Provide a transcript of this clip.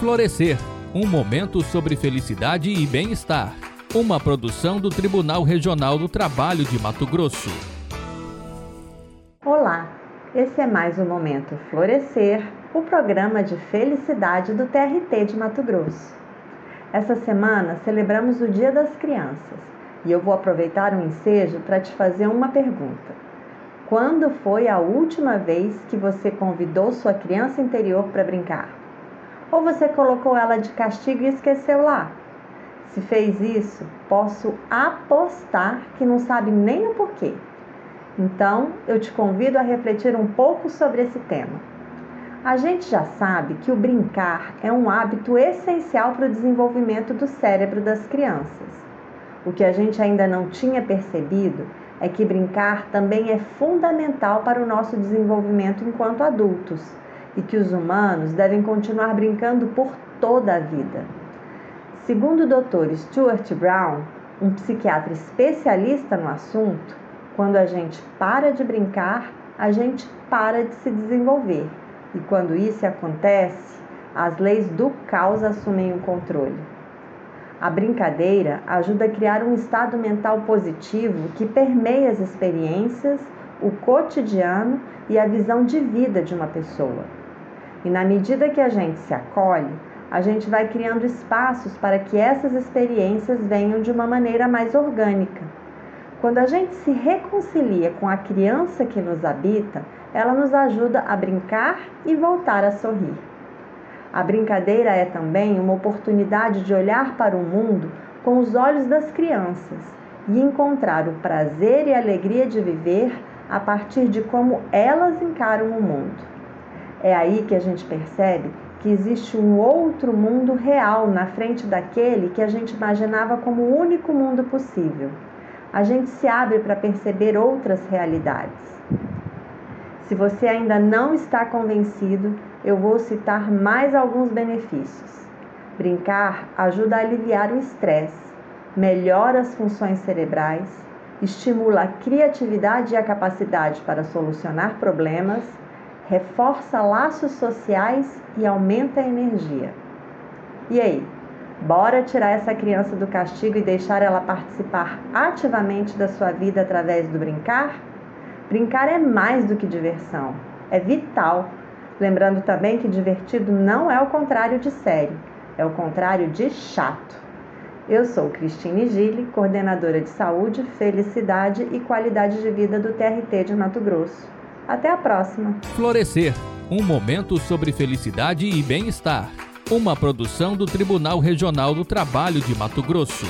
Florescer um momento sobre felicidade e bem-estar. Uma produção do Tribunal Regional do Trabalho de Mato Grosso. Olá, esse é mais um Momento Florescer, o programa de felicidade do TRT de Mato Grosso. Essa semana celebramos o Dia das Crianças e eu vou aproveitar o ensejo para te fazer uma pergunta. Quando foi a última vez que você convidou sua criança interior para brincar? Ou você colocou ela de castigo e esqueceu lá? Se fez isso, posso apostar que não sabe nem o porquê. Então, eu te convido a refletir um pouco sobre esse tema. A gente já sabe que o brincar é um hábito essencial para o desenvolvimento do cérebro das crianças. O que a gente ainda não tinha percebido é que brincar também é fundamental para o nosso desenvolvimento enquanto adultos e que os humanos devem continuar brincando por toda a vida. Segundo o Dr. Stuart Brown, um psiquiatra especialista no assunto, quando a gente para de brincar, a gente para de se desenvolver. E quando isso acontece, as leis do caos assumem o controle. A brincadeira ajuda a criar um estado mental positivo que permeia as experiências, o cotidiano e a visão de vida de uma pessoa. E na medida que a gente se acolhe, a gente vai criando espaços para que essas experiências venham de uma maneira mais orgânica. Quando a gente se reconcilia com a criança que nos habita, ela nos ajuda a brincar e voltar a sorrir. A brincadeira é também uma oportunidade de olhar para o mundo com os olhos das crianças e encontrar o prazer e a alegria de viver a partir de como elas encaram o mundo. É aí que a gente percebe que existe um outro mundo real na frente daquele que a gente imaginava como o único mundo possível. A gente se abre para perceber outras realidades. Se você ainda não está convencido, eu vou citar mais alguns benefícios. Brincar ajuda a aliviar o estresse, melhora as funções cerebrais, estimula a criatividade e a capacidade para solucionar problemas reforça laços sociais e aumenta a energia. E aí, bora tirar essa criança do castigo e deixar ela participar ativamente da sua vida através do brincar? Brincar é mais do que diversão, é vital. Lembrando também que divertido não é o contrário de sério, é o contrário de chato. Eu sou Cristine Gille, coordenadora de saúde, felicidade e qualidade de vida do TRT de Mato Grosso. Até a próxima. Florescer um momento sobre felicidade e bem-estar. Uma produção do Tribunal Regional do Trabalho de Mato Grosso.